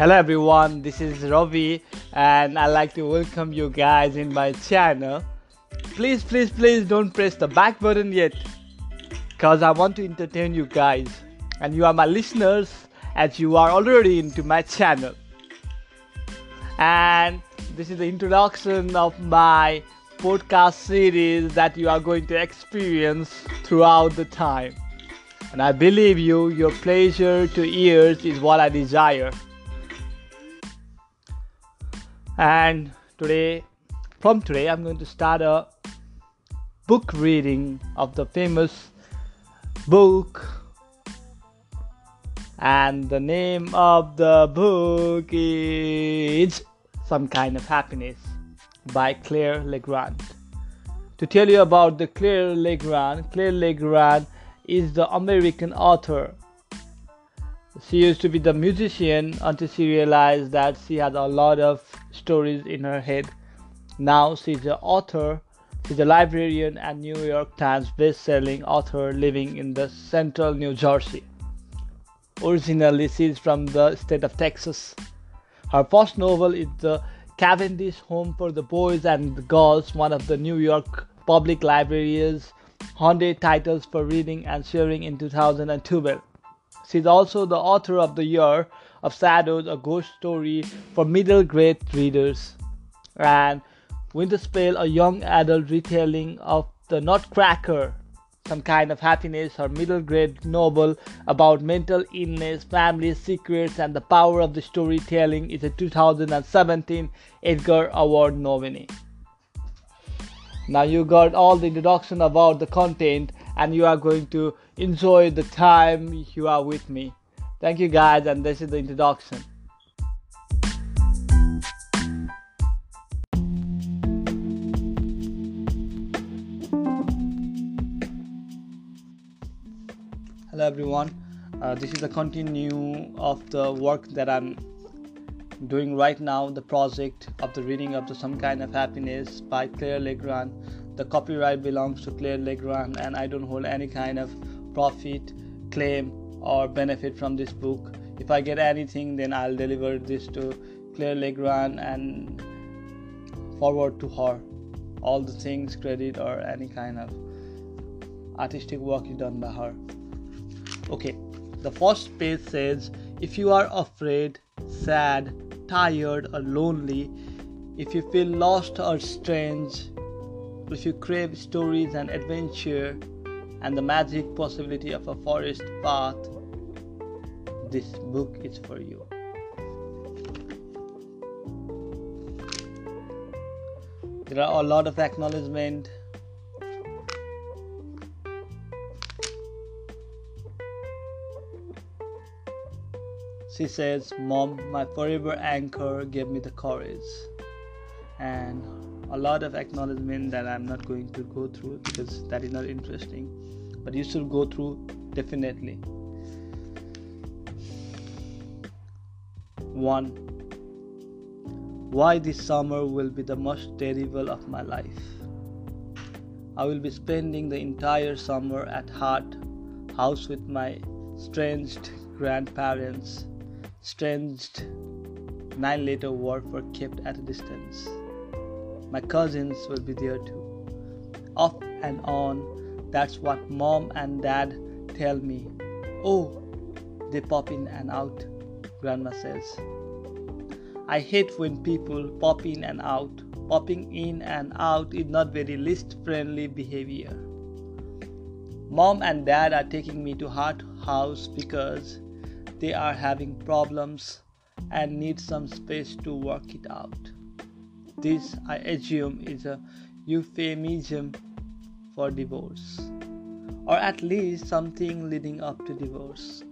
Hello everyone, this is Ravi and I'd like to welcome you guys in my channel. Please, please, please don't press the back button yet because I want to entertain you guys and you are my listeners as you are already into my channel. And this is the introduction of my podcast series that you are going to experience throughout the time. And I believe you, your pleasure to ears is what I desire and today from today i'm going to start a book reading of the famous book. And the name of the book is some kind of happiness by claire legrand. To tell you about the claire legrand claire legrand is the american author. She used to be the musician until she realized that she had a lot of stories in her head. Now she's an author, she's a librarian and New York Times best-selling author living in the central New Jersey. Originally, she's from the state of Texas. Her first novel is The Cavendish Home for the Boys and Girls, one of the New York Public Library's 100 titles for reading and sharing in 2012. She's also the author of the year of Shadows, a ghost story for middle grade readers, and Winter Spell, a young adult retelling of the Nutcracker, some kind of happiness, or middle grade novel about mental illness, family secrets, and the power of the storytelling is a 2017 Edgar Award nominee. Now you got all the introduction about the content and you are going to enjoy the time you are with me. Thank you guys, and this is the introduction. Hello everyone. Uh, this is a continue of the work that I'm doing right now, the project of the reading of the Some Kind of Happiness by Claire Legrand the copyright belongs to Claire Legrand, and I don't hold any kind of profit, claim, or benefit from this book. If I get anything, then I'll deliver this to Claire Legrand and forward to her all the things, credit, or any kind of artistic work is done by her. Okay, the first page says if you are afraid, sad, tired, or lonely, if you feel lost or strange, if you crave stories and adventure and the magic possibility of a forest path, this book is for you. There are a lot of acknowledgement. She says, Mom, my forever anchor gave me the courage. And a lot of acknowledgement that I'm not going to go through because that is not interesting. But you should go through definitely. One. Why this summer will be the most terrible of my life. I will be spending the entire summer at Hart House with my estranged grandparents. Estranged nine letter word for kept at a distance. My cousins will be there too. Off and on, that's what mom and dad tell me. Oh, they pop in and out, grandma says. I hate when people pop in and out. Popping in and out is not very least friendly behavior. Mom and dad are taking me to Hart House because they are having problems and need some space to work it out. This, I assume, is a euphemism for divorce, or at least something leading up to divorce.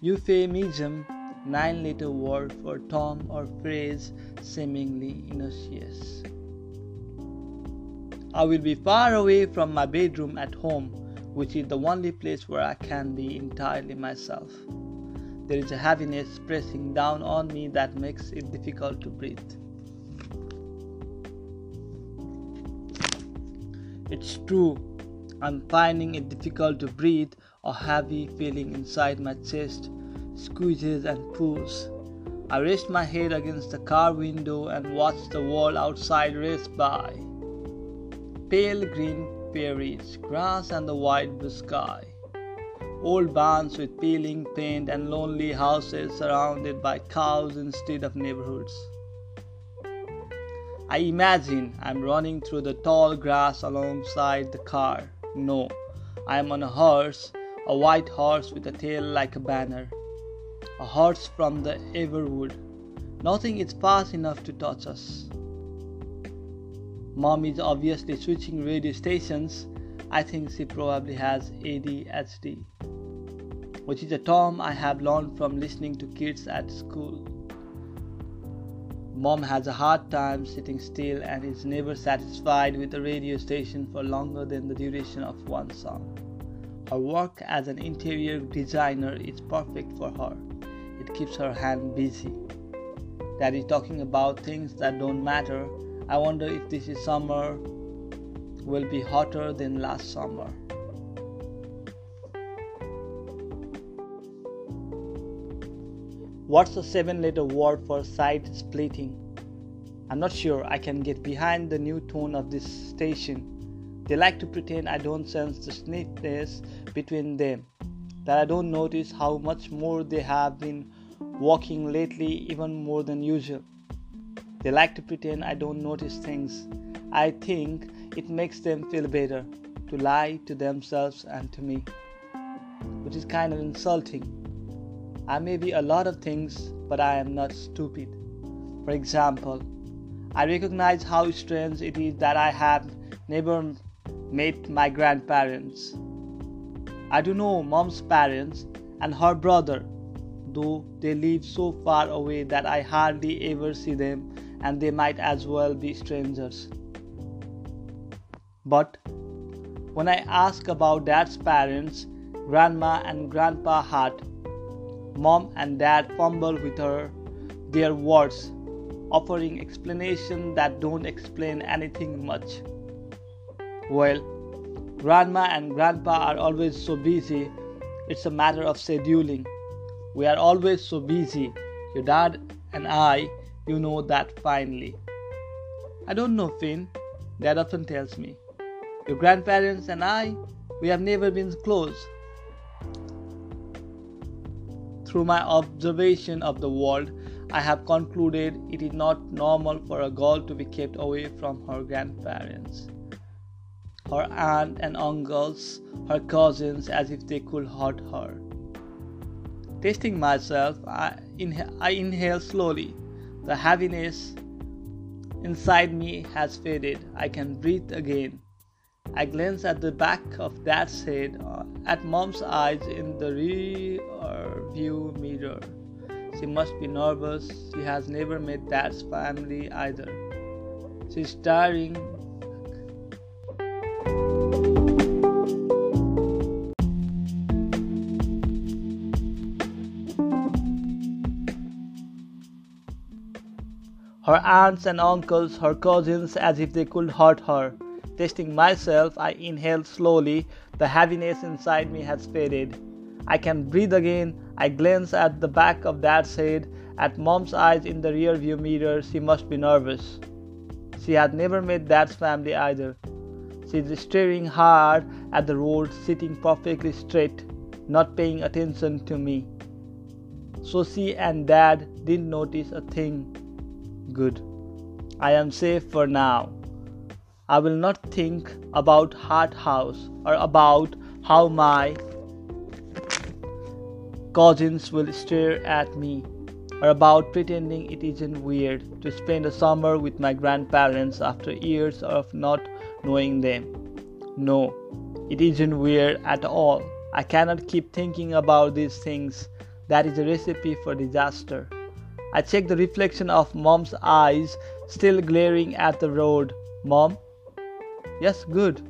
Euphemism, nine letter word for term or phrase seemingly innocuous. I will be far away from my bedroom at home, which is the only place where I can be entirely myself. There is a heaviness pressing down on me that makes it difficult to breathe. It's true, I'm finding it difficult to breathe, a heavy feeling inside my chest squeezes and pulls. I rest my head against the car window and watch the world outside race by. Pale green prairies, grass and the white blue sky. Old barns with peeling paint and lonely houses surrounded by cows instead of neighborhoods. I imagine I'm running through the tall grass alongside the car. No, I am on a horse, a white horse with a tail like a banner. A horse from the Everwood. Nothing is fast enough to touch us. Mom is obviously switching radio stations. I think she probably has ADHD, which is a term I have learned from listening to kids at school. Mom has a hard time sitting still and is never satisfied with a radio station for longer than the duration of one song. Her work as an interior designer is perfect for her. It keeps her hand busy. Daddy talking about things that don't matter. I wonder if this is summer will be hotter than last summer. What's the seven letter word for side splitting? I'm not sure I can get behind the new tone of this station. They like to pretend I don't sense the sniffness between them, that I don't notice how much more they have been walking lately, even more than usual. They like to pretend I don't notice things. I think it makes them feel better to lie to themselves and to me, which is kind of insulting. I may be a lot of things, but I am not stupid. For example, I recognize how strange it is that I have never met my grandparents. I do know mom's parents and her brother, though they live so far away that I hardly ever see them and they might as well be strangers. But when I ask about dad's parents, grandma and grandpa Hart, Mom and dad fumble with her their words, offering explanations that don't explain anything much. Well, grandma and grandpa are always so busy, it's a matter of scheduling. We are always so busy. Your dad and I, you know that Finley. I don't know, Finn. Dad often tells me. Your grandparents and I, we have never been close. Through my observation of the world, I have concluded it is not normal for a girl to be kept away from her grandparents, her aunt and uncles, her cousins, as if they could hurt her. Tasting myself, I, inha- I inhale slowly. The heaviness inside me has faded. I can breathe again. I glance at the back of Dad's head, uh, at Mom's eyes in the rear view mirror. She must be nervous. She has never met Dad's family either. She's staring. Her aunts and uncles, her cousins, as if they could hurt her. Testing myself, I inhale slowly. The heaviness inside me has faded. I can breathe again. I glance at the back of Dad's head, at Mom's eyes in the rear view mirror. She must be nervous. She had never met Dad's family either. She's staring hard at the road, sitting perfectly straight, not paying attention to me. So she and Dad didn't notice a thing. Good. I am safe for now. I will not think about Hart House or about how my cousins will stare at me or about pretending it isn't weird to spend a summer with my grandparents after years of not knowing them. No, it isn't weird at all. I cannot keep thinking about these things. That is a recipe for disaster. I check the reflection of mom's eyes still glaring at the road. Mom, Yes, good.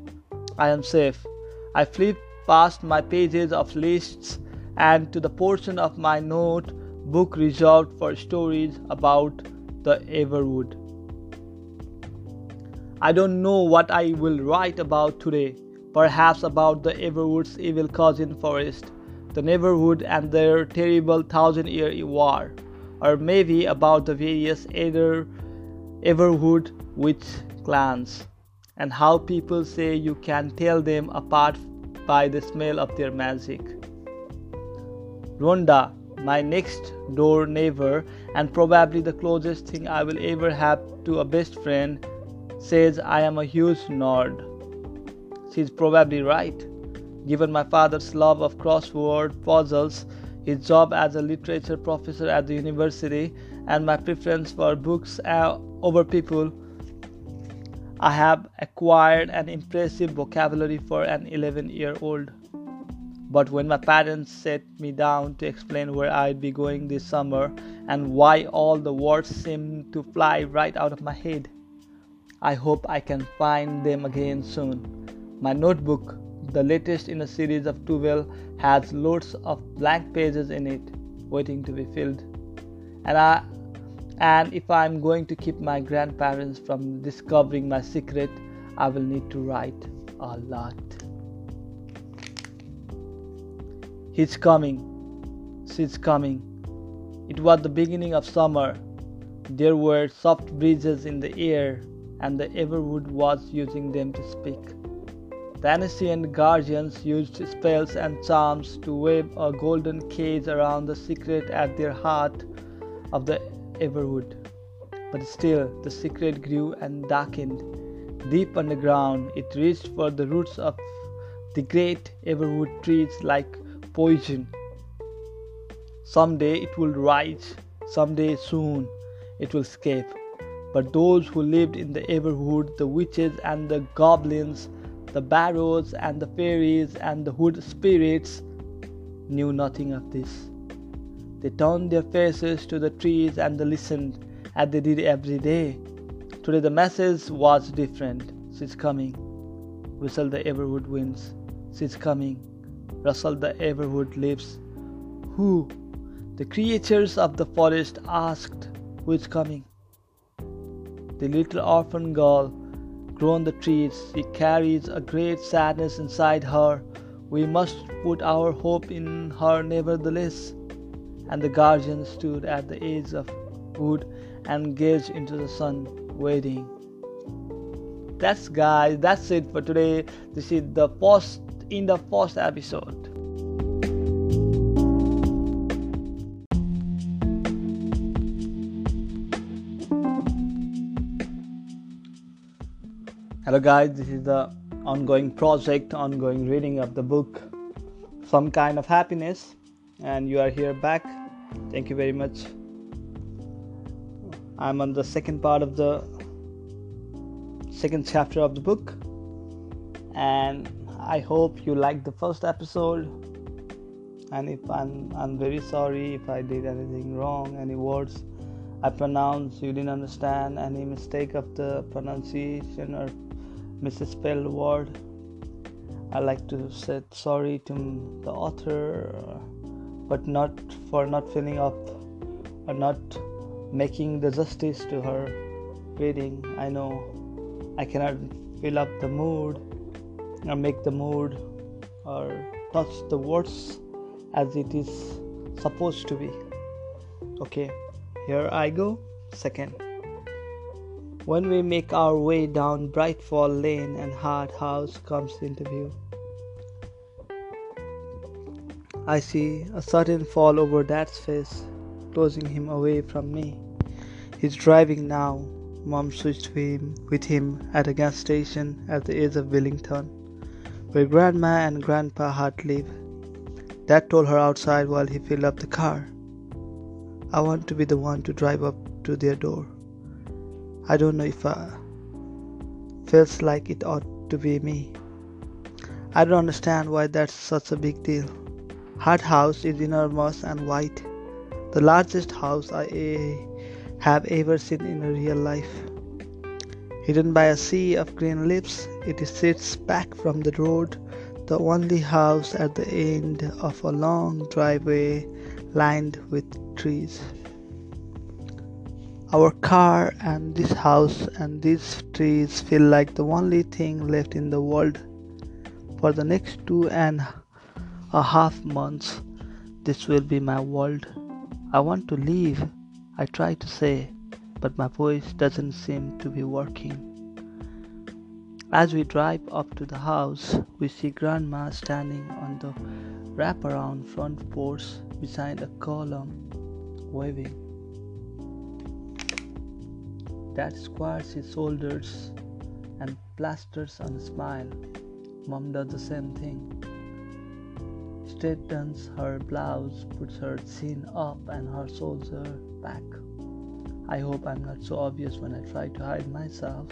I am safe. I flip past my pages of lists and to the portion of my note book reserved for stories about the Everwood. I don't know what I will write about today. Perhaps about the Everwood's evil cousin Forest, the Neverwood and their terrible thousand year war, or maybe about the various Everwood witch clans and how people say you can tell them apart by the smell of their magic. Rhonda, my next door neighbor and probably the closest thing I will ever have to a best friend, says I am a huge nerd. She's probably right. Given my father's love of crossword puzzles, his job as a literature professor at the university, and my preference for books over people, I have acquired an impressive vocabulary for an 11 year old. But when my parents set me down to explain where I'd be going this summer and why all the words seemed to fly right out of my head, I hope I can find them again soon. My notebook, the latest in a series of 12, has loads of blank pages in it waiting to be filled. And I and if I'm going to keep my grandparents from discovering my secret, I will need to write a lot. He's coming. She's coming. It was the beginning of summer. There were soft breezes in the air, and the Everwood was using them to speak. The ancient guardians used spells and charms to wave a golden cage around the secret at their heart of the Everwood. But still, the secret grew and darkened. Deep underground, it reached for the roots of the great Everwood trees like poison. Someday it will rise, someday soon it will escape. But those who lived in the Everwood, the witches and the goblins, the barrows and the fairies and the wood spirits, knew nothing of this. They turned their faces to the trees and they listened, as they did every day. Today the message was different. She's coming. Whistle the Everwood winds. She's coming. Rustle the Everwood leaves. Who? The creatures of the forest asked, Who is coming? The little orphan girl grown the trees. She carries a great sadness inside her. We must put our hope in her nevertheless and the guardian stood at the edge of wood and gazed into the sun, waiting. That's guys, that's it for today. This is the first in the first episode. Hello guys, this is the ongoing project, ongoing reading of the book Some Kind of Happiness and you are here back thank you very much. I'm on the second part of the second chapter of the book. And i hope you liked the first episode. And if i'm i'm very sorry if i did anything wrong any words i pronounced you didn't understand any mistake of the pronunciation or misspelled word. I like to say sorry to the author but not for not filling up or not making the justice to her reading. I know I cannot fill up the mood or make the mood or touch the words as it is supposed to be. Okay, here I go. Second. When we make our way down Brightfall Lane and Hart House comes into view. I see a sudden fall over Dad's face, closing him away from me. He's driving now. Mom switched to him with him at a gas station at the edge of Wellington, where Grandma and Grandpa Hart live. Dad told her outside while he filled up the car. I want to be the one to drive up to their door. I don't know if I feels like it ought to be me. I don't understand why that's such a big deal. Hart House is enormous and white, the largest house I have ever seen in real life. Hidden by a sea of green leaves, it sits back from the road, the only house at the end of a long driveway lined with trees. Our car and this house and these trees feel like the only thing left in the world. For the next two and a half months, This will be my world. I want to leave, I try to say, but my voice doesn't seem to be working. As we drive up to the house, we see Grandma standing on the wraparound front porch beside a column, waving. Dad squares his shoulders and plasters on a smile. Mom does the same thing. Straightens her blouse, puts her chin up and her shoulder back. I hope I'm not so obvious when I try to hide myself.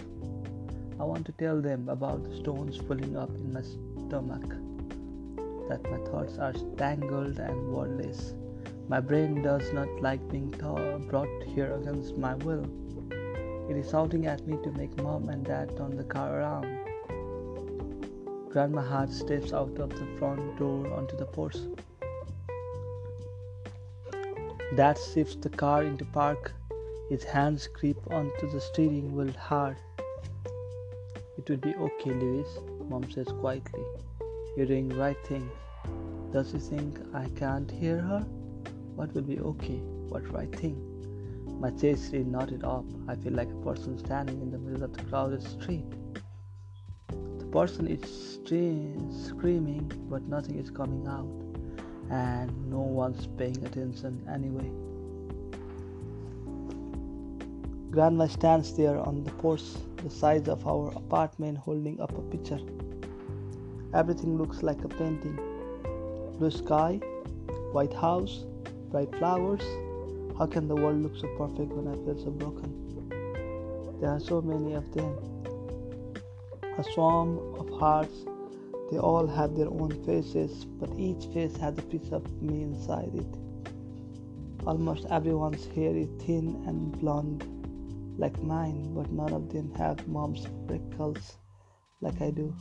I want to tell them about the stones pulling up in my stomach, that my thoughts are tangled and wordless. My brain does not like being brought here against my will. It is shouting at me to make mom and dad turn the car around. Grandma Hart steps out of the front door onto the porch. Dad shifts the car into park. His hands grip onto the steering wheel hard. It will be okay, Lewis, Mom says quietly. You're doing the right thing. Does he think I can't hear her? What will be okay? What right thing? My chest is knotted up. I feel like a person standing in the middle of the crowded street. Person is screaming, but nothing is coming out, and no one's paying attention anyway. Grandma stands there on the porch, the size of our apartment, holding up a picture. Everything looks like a painting blue sky, white house, bright flowers. How can the world look so perfect when I feel so broken? There are so many of them. A swarm of Harts. They all have their own faces, but each face has a piece of me inside it. Almost everyone's hair is thin and blonde like mine, but none of them have mom's freckles like I do.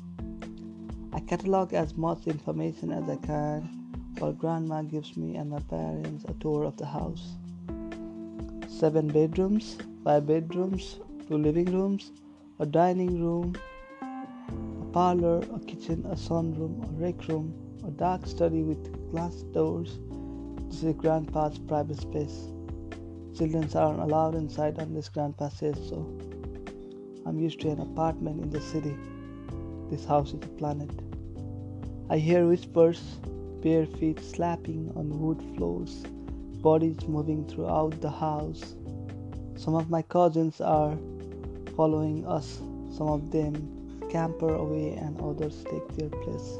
I catalog as much information as I can while grandma gives me and my parents a tour of the house. Seven bedrooms, five bedrooms, two living rooms, a dining room, parlor, a kitchen, a sunroom, a rec room, a dark study with glass doors. This is grandpa's private space. Children aren't allowed inside unless grandpa says so. I'm used to an apartment in the city. This house is a planet. I hear whispers, bare feet slapping on wood floors, bodies moving throughout the house. Some of my cousins are following us, some of them scamper away, and others take their place.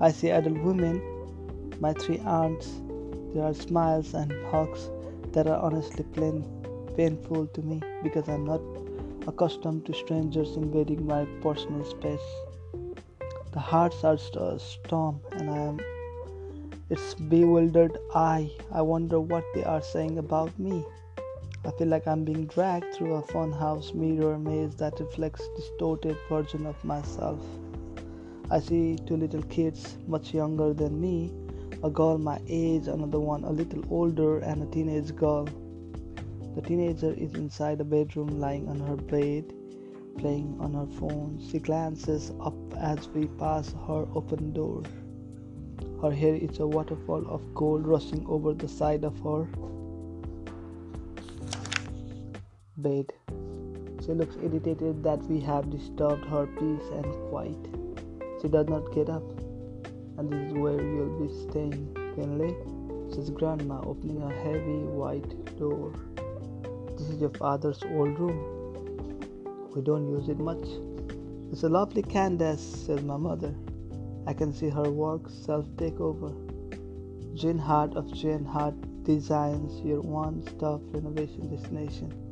I see adult women, my three aunts. There are smiles and hugs that are honestly plain painful to me because I'm not accustomed to strangers invading my personal space. The Harts are st- uh, storm, and I am its bewildered eye. I wonder what they are saying about me. I feel like I'm being dragged through a funhouse mirror maze that reflects distorted version of myself. I see two little kids, much younger than me, a girl my age, another one a little older, and a teenage girl. The teenager is inside a bedroom lying on her bed, playing on her phone. She glances up as we pass her open door. Her hair is a waterfall of gold rushing over the side of her bed. She looks irritated that we have disturbed her peace and quiet. She does not get up and this is where you'll be staying, Finley, says Grandma, opening a heavy white door. This is your father's old room. We don't use it much. It's a lovely Candace, says my mother. I can see her work self take over. Jane Hart of Jane Hart designs your one stop renovation destination.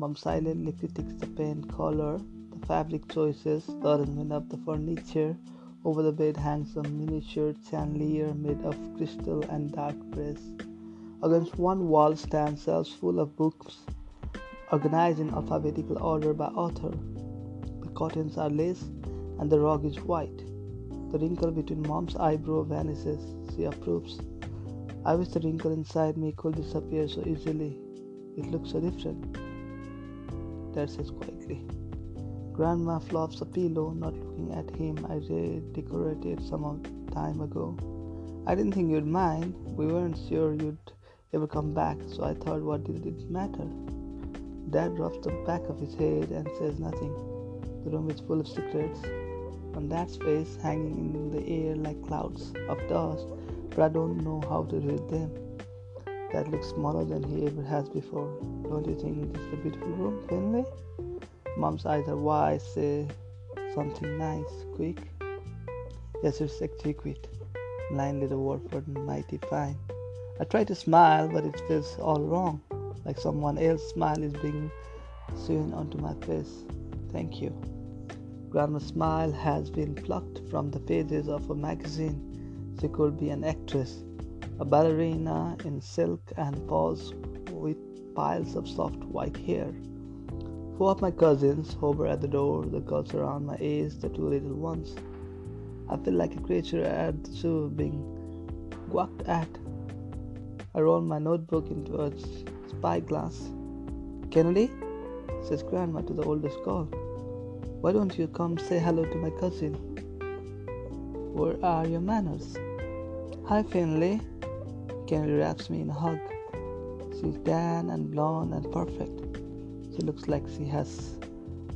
Mom silently critiques the paint color, the fabric choices, the arrangement of the furniture, over the bed hangs a miniature chandelier made of crystal and dark brass. Against one wall stand shelves full of books, organized in alphabetical order by author. The curtains are lace and the rug is white. The wrinkle between mom's eyebrow vanishes. She approves. I wish the wrinkle inside me could disappear so easily. It looks so different. Dad says quietly. Grandma flops a pillow, not looking at him. I decorated some time ago. I didn't think you'd mind. We weren't sure you'd ever come back, so I thought, what did it matter? Dad drops the back of his head and says nothing. The room is full of secrets. On Dad's face, hanging in the air like clouds of dust, but I don't know how to read them. Dad looks smaller than he ever has before. Don't you think this is a beautiful room, Finley? Mom's eyes are wide, say something nice, quick. Yes, it's exquisite. Line little word for mighty fine. I try to smile, but it feels all wrong, like someone else's smile is being sewn onto my face. Thank you. Grandma's smile has been plucked from the pages of a magazine. She could be an actress, a ballerina in silk and paws with piles of soft white hair. Four of my cousins hover at the door, the girls around my age, the two little ones. I feel like a creature at the zoo being gawked at. I roll my notebook into a spyglass. Kennedy, says Grandma to the oldest girl, why don't you come say hello to my cousin? Where are your manners? Hi, Finley. Kennedy wraps me in a hug. She's tan and blonde and perfect. She looks like she has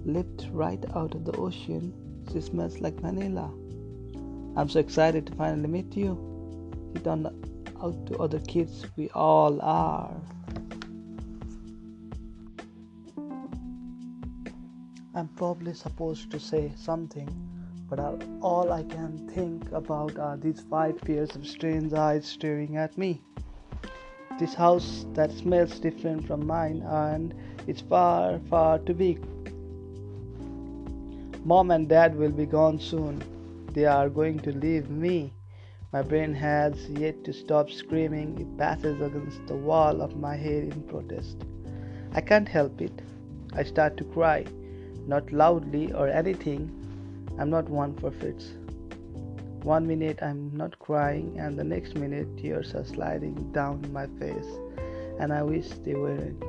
leaped right out of the ocean. She smells like vanilla. I'm so excited to finally meet you. She turned out to other kids. We all are. I'm probably supposed to say something, but all I can think about are these five pairs of strange eyes staring at me. This house that smells different from mine and it's far, far too big. Mom and dad will be gone soon. They are going to leave me. My brain has yet to stop screaming. It passes against the wall of my head in protest. I can't help it. I start to cry, not loudly or anything. I'm not one for fits. One minute I'm not crying, and the next minute tears are sliding down my face, and I wish they weren't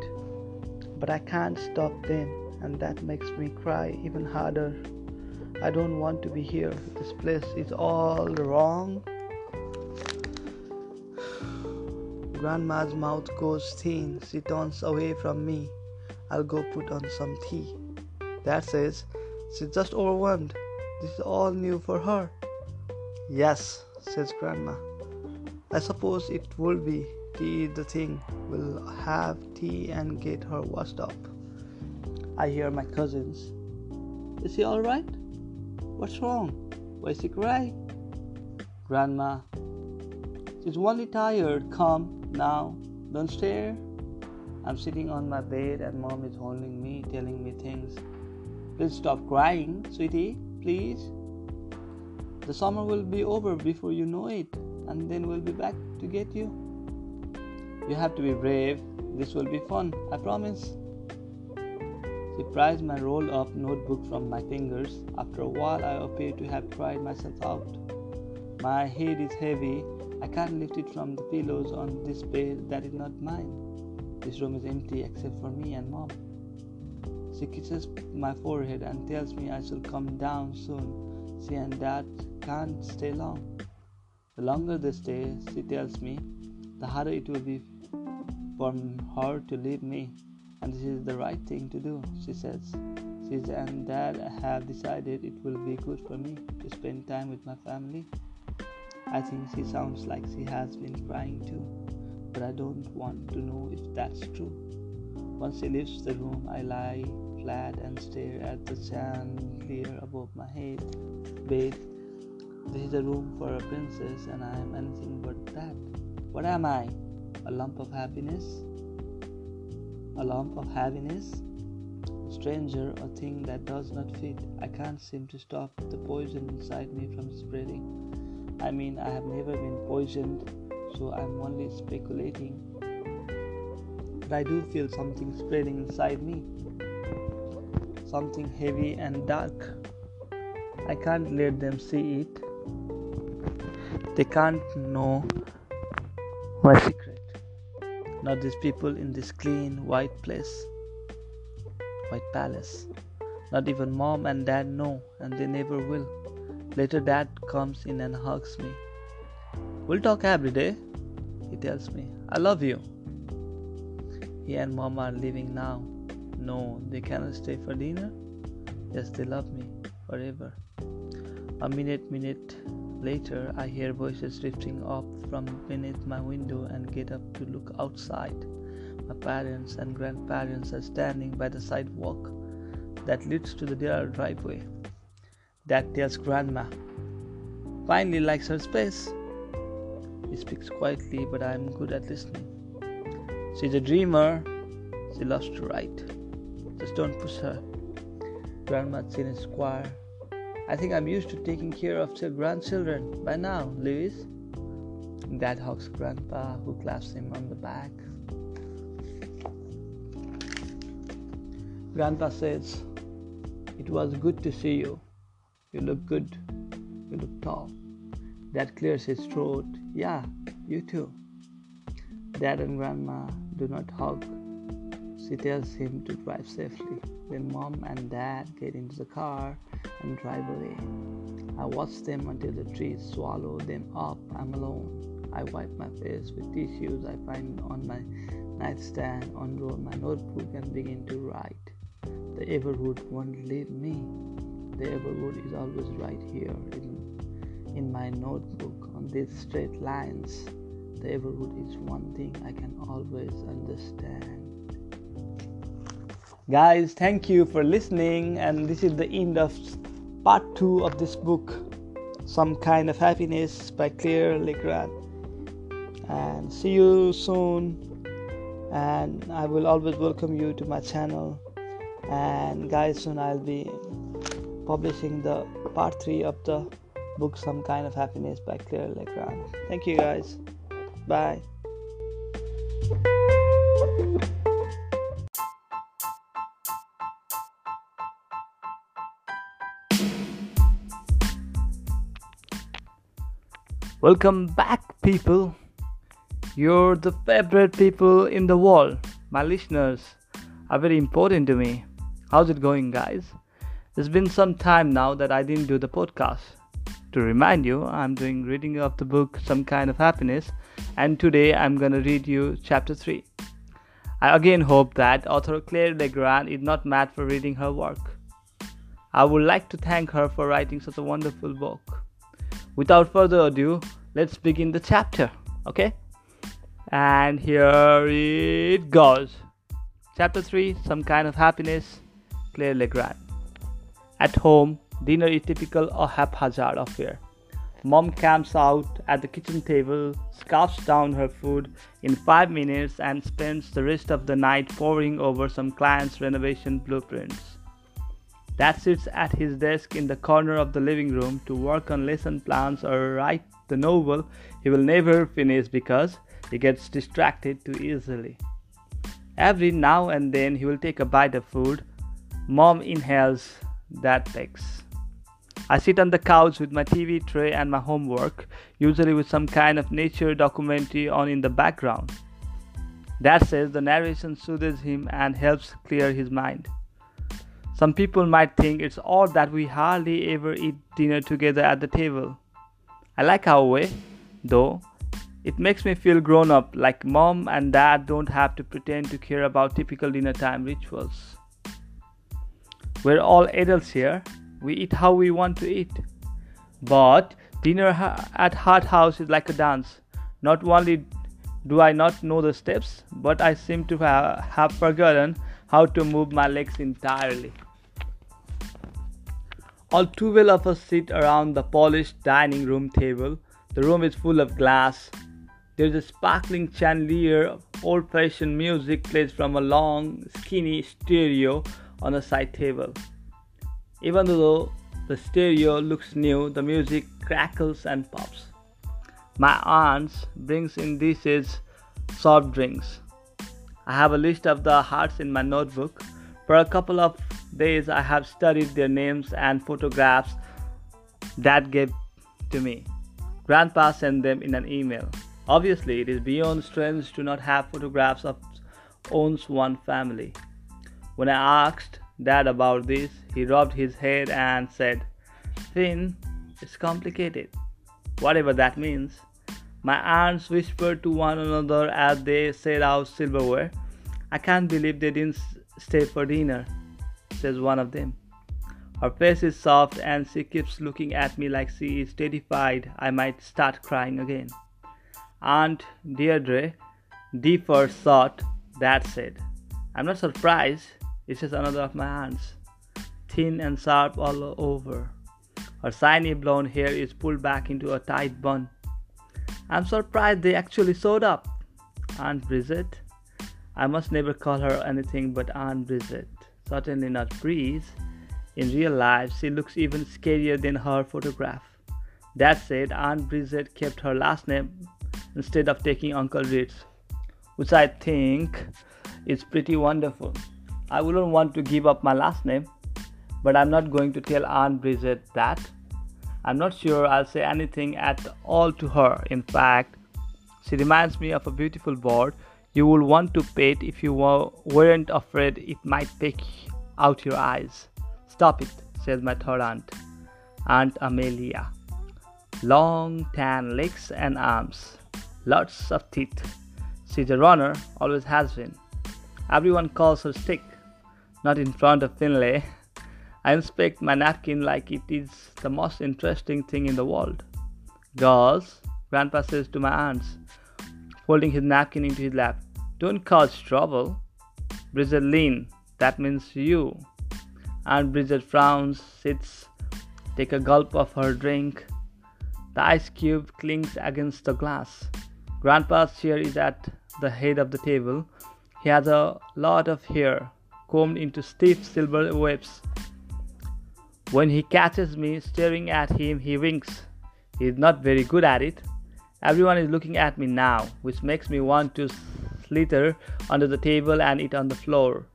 but I can't stop them, and that makes me cry even harder. I don't want to be here. This place is all wrong. Grandma's mouth goes thin. She turns away from me. I'll go put on some tea. That says she's just overwhelmed. This is all new for her. Yes, says Grandma. I suppose it will be tea the thing. We'll have tea and get her washed up. I hear my cousins. Is he alright? What's wrong? Why is he crying? Grandma. She's only tired. Come now. Don't stare. I'm sitting on my bed and mom is holding me, telling me things. Please stop crying, sweetie. Please. The summer will be over before you know it, and then we'll be back to get you. You have to be brave. This will be fun, I promise. She prized my rolled up notebook from my fingers. After a while, I appear to have cried myself out. My head is heavy. I can't lift it from the pillows on this bed that is not mine. This room is empty except for me and mom. She kisses my forehead and tells me I shall come down soon. She and dad can't stay long. The longer they stay, she tells me, the harder it will be for her to leave me, and this is the right thing to do, she says. She and dad have decided it will be good for me to spend time with my family. I think she sounds like she has been crying too, but I don't want to know if that's true. Once she leaves the room, I lie and stare at the chandelier above my head. Bed. This is a room for a princess, and I am anything but that. What am I? a lump of happiness, a lump of happiness, a stranger, a thing that does not fit. I can't seem to stop the poison inside me from spreading. I mean, I have never been poisoned, so I'm only speculating. But I do feel something spreading inside me, something heavy and dark. I can't let them see it. They can't know my secret not these people in this clean white place, white palace. Not even mom and dad know, and they never will. Later, dad comes in and hugs me. We'll talk every day, he tells me. I love you. He and mom are leaving now. No, they cannot stay for dinner. Yes, they love me forever. A minute, minute later, I hear voices drifting up from beneath my window and get up to look outside. My parents and grandparents are standing by the sidewalk that leads to the their driveway. Dad tells Grandma, Finley likes her space. He speaks quietly, but I am good at listening. She's a dreamer. She loves to write. Just don't push her. Grandma's in a square. I think I'm used to taking care of your grandchildren by now, Lewis. Dad hugs Grandpa, who claps him on the back. Grandpa says, It was good to see you. You look good. You look tall. Dad clears his throat. Yeah, you too. Dad and Grandma do not hug. She tells him to drive safely. Then Mom and Dad get into the car and drive away. I watch them until the trees swallow them up. I'm alone. I wipe my face with tissues I find on my nightstand, unroll my notebook, and begin to write. The Everwood won't leave me. The Everwood is always right here in, in my notebook on these straight lines. The Everwood is one thing I can always understand. Guys, thank you for listening, and this is the end of part two of this book, Some Kind of Happiness by Claire Legrand. And see you soon. And I will always welcome you to my channel and guys soon i'll be publishing the part 3 of the book some kind of happiness by claire legrand thank you guys bye Welcome back, people. You're the favorite people in the world, my listeners are very important to me. How's it going, guys? It's been some time now that I didn't do the podcast. To remind you, I'm doing reading of the book Some Kind of Happiness, and today I'm gonna read you chapter 3. I again hope that author Claire Legrand is not mad for reading her work. I would like to thank her for writing such a wonderful book. Without further ado, let's begin the chapter, okay? And here it goes. Chapter 3 Some Kind of Happiness Claire Legrand. At home, dinner is typical or haphazard affair. Mom camps out at the kitchen table, scarfs down her food in five minutes, and spends the rest of the night poring over some client's renovation blueprints. Dad sits at his desk in the corner of the living room to work on lesson plans or write the novel he will never finish because he gets distracted too easily. Every now and then he will take a bite of food. Mom inhales, Dad takes. I sit on the couch with my TV tray and my homework, usually with some kind of nature documentary on in the background. Dad says the narration soothes him and helps clear his mind. Some people might think it's odd that we hardly ever eat dinner together at the table. I like our way, though it makes me feel grown up, like mom and dad don't have to pretend to care about typical dinner time rituals. We're all adults here, we eat how we want to eat. But dinner at Hart House is like a dance. Not only do I not know the steps, but I seem to have forgotten how to move my legs entirely. All too well of us sit around the polished dining room table. The room is full of glass, there's a sparkling chandelier, old fashioned music plays from a long, skinny stereo on a side table. Even though the stereo looks new, the music crackles and pops. My aunt brings in dishes, soft drinks. I have a list of the Harts in my notebook. For a couple of days, I have studied their names and photographs Dad gave to me. Grandpa sent them in an email. Obviously, it is beyond strange to not have photographs of owns one family. When I asked Dad about this, he rubbed his head and said, Finn, it's complicated. Whatever that means. My aunts whispered to one another as they set out silverware. I can't believe they didn't stay for dinner, says one of them. Her face is soft and she keeps looking at me like she is terrified I might start crying again. Aunt Deirdre, deep for thought, that said. I'm not surprised, it's just another of my aunts. Thin and sharp all over. Her shiny blonde hair is pulled back into a tight bun. I'm surprised they actually showed up. Aunt Bridget. I must never call her anything but Aunt Bridget. Certainly not Breeze. In real life, she looks even scarier than her photograph. That said, Aunt Bridget kept her last name instead of taking Uncle Reed's, which I think is pretty wonderful. I wouldn't want to give up my last name, but I'm not going to tell Aunt Bridget that. I'm not sure I'll say anything at all to her. In fact, she reminds me of a beautiful bird you would want to pet if you weren't afraid it might peck out your eyes. Stop it, says my third aunt, Aunt Amelia. Long tan legs and arms, lots of teeth. She's a runner, always has been. Everyone calls her stick, not in front of Finley. I inspect my napkin like it is the most interesting thing in the world. Girls, Grandpa says to my aunts, folding his napkin into his lap, don't cause trouble. Bridget lean, that means you. Aunt Bridget frowns, sits, take a gulp of her drink. The ice cube clings against the glass. Grandpa's chair is at the head of the table. He has a lot of hair combed into stiff silver waves. When he catches me staring at him, he winks. He is not very good at it. Everyone is looking at me now, which makes me want to slither under the table and eat on the floor.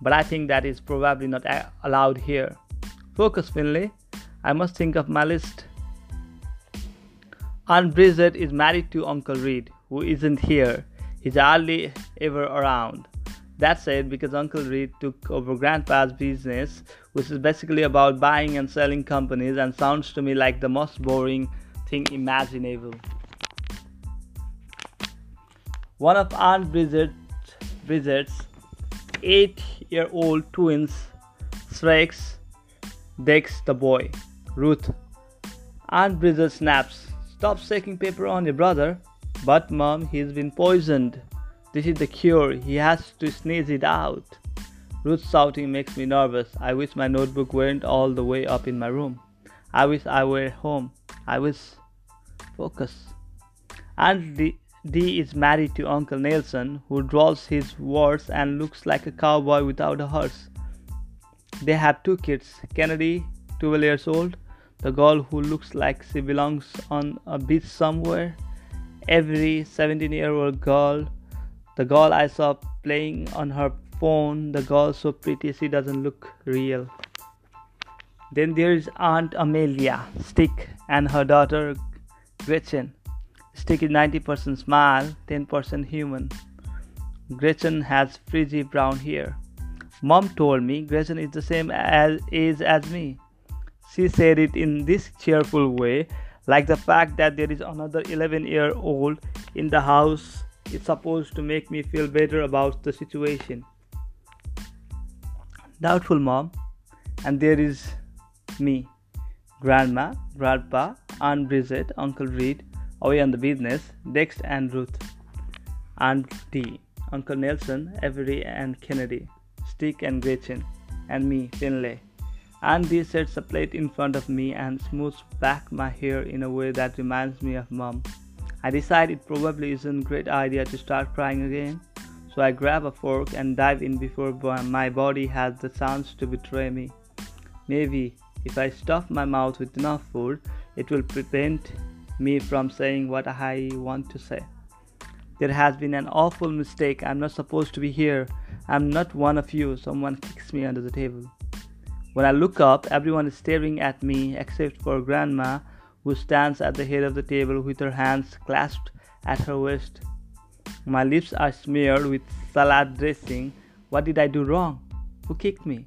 But I think that is probably not allowed here. Focus, Finley. I must think of my list. Aunt Bridget is married to Uncle Reed, who isn't here. He's hardly ever around. That's said because Uncle Reed took over Grandpa's business, which is basically about buying and selling companies and sounds to me like the most boring thing imaginable. One of Aunt Bridget, Bridget's eight year old twins, Shrek's, Dex the boy. Ruth. Aunt Bridget snaps. Stop shaking paper on your brother. But, Mom, he's been poisoned. This is the cure. He has to sneeze it out. Ruth's shouting makes me nervous. I wish my notebook weren't all the way up in my room. I wish I were home. I wish. Focus. Aunt Dee is married to Uncle Nelson, who draws his words and looks like a cowboy without a horse. They have two kids Kennedy, 12 years old, the girl who looks like she belongs on a beach somewhere. Avery 17 year old girl, the girl I saw playing on her phone, the girl so pretty she doesn't look real. Then there is Aunt Amelia Stick and her daughter Gretchen. Stick is 90% smile, 10% human. Gretchen has frizzy brown hair. Mom told me Gretchen is the same as, age as me. She said it in this cheerful way, like the fact that there is another 11 year old in the house is supposed to make me feel better about the situation. Doubtful mom, and there is me, grandma, grandpa, Aunt Bridget, Uncle Reed, away on the business, Dex and Ruth, Aunt Dee, Uncle Nelson, Avery and Kennedy, Stick and Gretchen, and me, Finley. Aunt Dee sets a plate in front of me and smooths back my hair in a way that reminds me of mom. I decide it probably isn't a great idea to start crying again, so I grab a fork and dive in before my body has the chance to betray me. Maybe if I stuff my mouth with enough food, it will prevent me from saying what I want to say. There has been an awful mistake. I'm not supposed to be here. I'm not one of you. Someone kicks me under the table. When I look up, everyone is staring at me except for Grandma, who stands at the head of the table with her hands clasped at her waist. My lips are smeared with salad dressing. What did I do wrong? Who kicked me?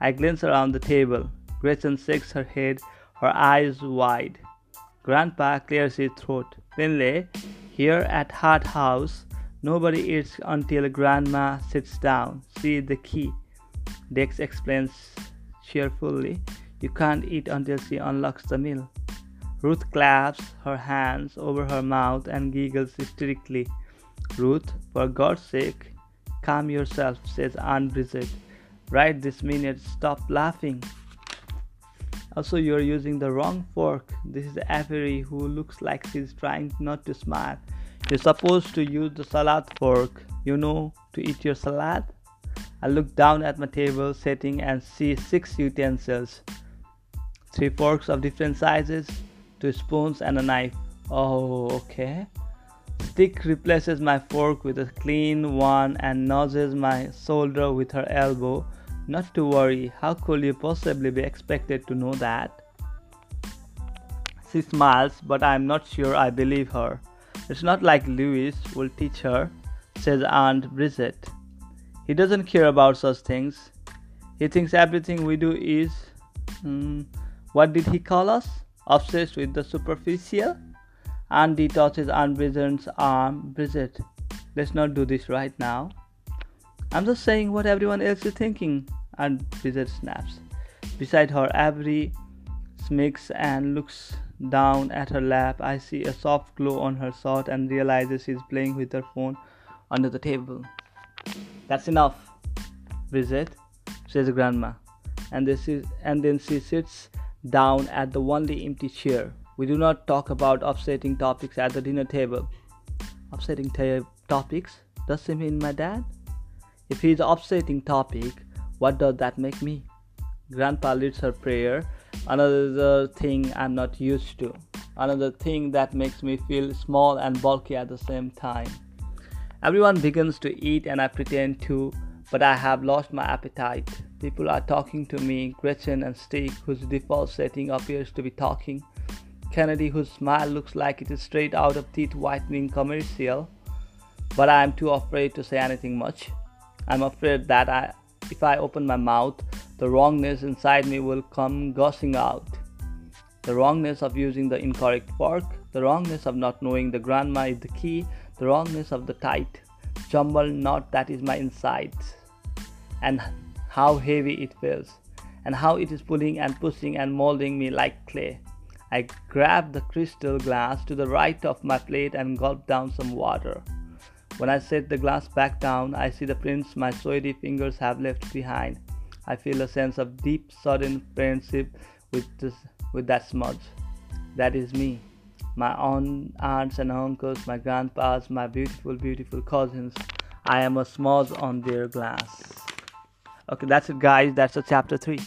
I glance around the table. Gretchen shakes her head, her eyes wide. Grandpa clears his throat. Finley, Here at Hart House, nobody eats until Grandma sits down. See the key. Dex explains cheerfully. You can't eat until she unlocks the meal. Ruth claps her hands over her mouth and giggles hysterically. Ruth, for God's sake, calm yourself, says Aunt Bridget. Right this minute, stop laughing. Also, you're using the wrong fork. This is Avery who looks like she's trying not to smile. You're supposed to use the salad fork, you know, to eat your salad. I look down at my table setting and see six utensils three forks of different sizes, two spoons, and a knife. Oh, okay. Stick replaces my fork with a clean one and nudges my shoulder with her elbow. Not to worry, how could you possibly be expected to know that? She smiles, but I'm not sure I believe her. It's not like Louis will teach her, says Aunt Bridget. He doesn't care about such things. He thinks everything we do is. Hmm, what did he call us? Obsessed with the superficial? Andy touches Aunt Bridget's arm. Bridget, let's not do this right now. I'm just saying what everyone else is thinking. And Bridget snaps. Beside her, Avery smirks and looks down at her lap. I see a soft glow on her shirt and realizes she's playing with her phone under the table. That's enough, Bridget, says Grandma. And, this is, and then she sits down at the only empty chair. We do not talk about upsetting topics at the dinner table. Upsetting ta- topics? Does he mean my dad? If he's upsetting topic, what does that make me? Grandpa leads her prayer another thing I'm not used to, another thing that makes me feel small and bulky at the same time. Everyone begins to eat, and I pretend to, but I have lost my appetite. People are talking to me, Gretchen and Steve, whose default setting appears to be talking, Kennedy, whose smile looks like it is straight out of teeth whitening commercial, but I am too afraid to say anything much. I'm afraid that I, if I open my mouth, the wrongness inside me will come gushing out. The wrongness of using the incorrect fork, the wrongness of not knowing the grandma is the key, the wrongness of the tight, jumbled knot that is my insides, and how heavy it feels, and how it is pulling and pushing and molding me like clay. I grab the crystal glass to the right of my plate and gulp down some water. When I set the glass back down, I see the prints my sweaty fingers have left behind. I feel a sense of deep, sudden friendship with this, with that smudge. That is me. My own aunts and uncles, my grandpas, my beautiful, beautiful cousins. I am a smudge on their glass. Okay, that's it, guys. That's the chapter three.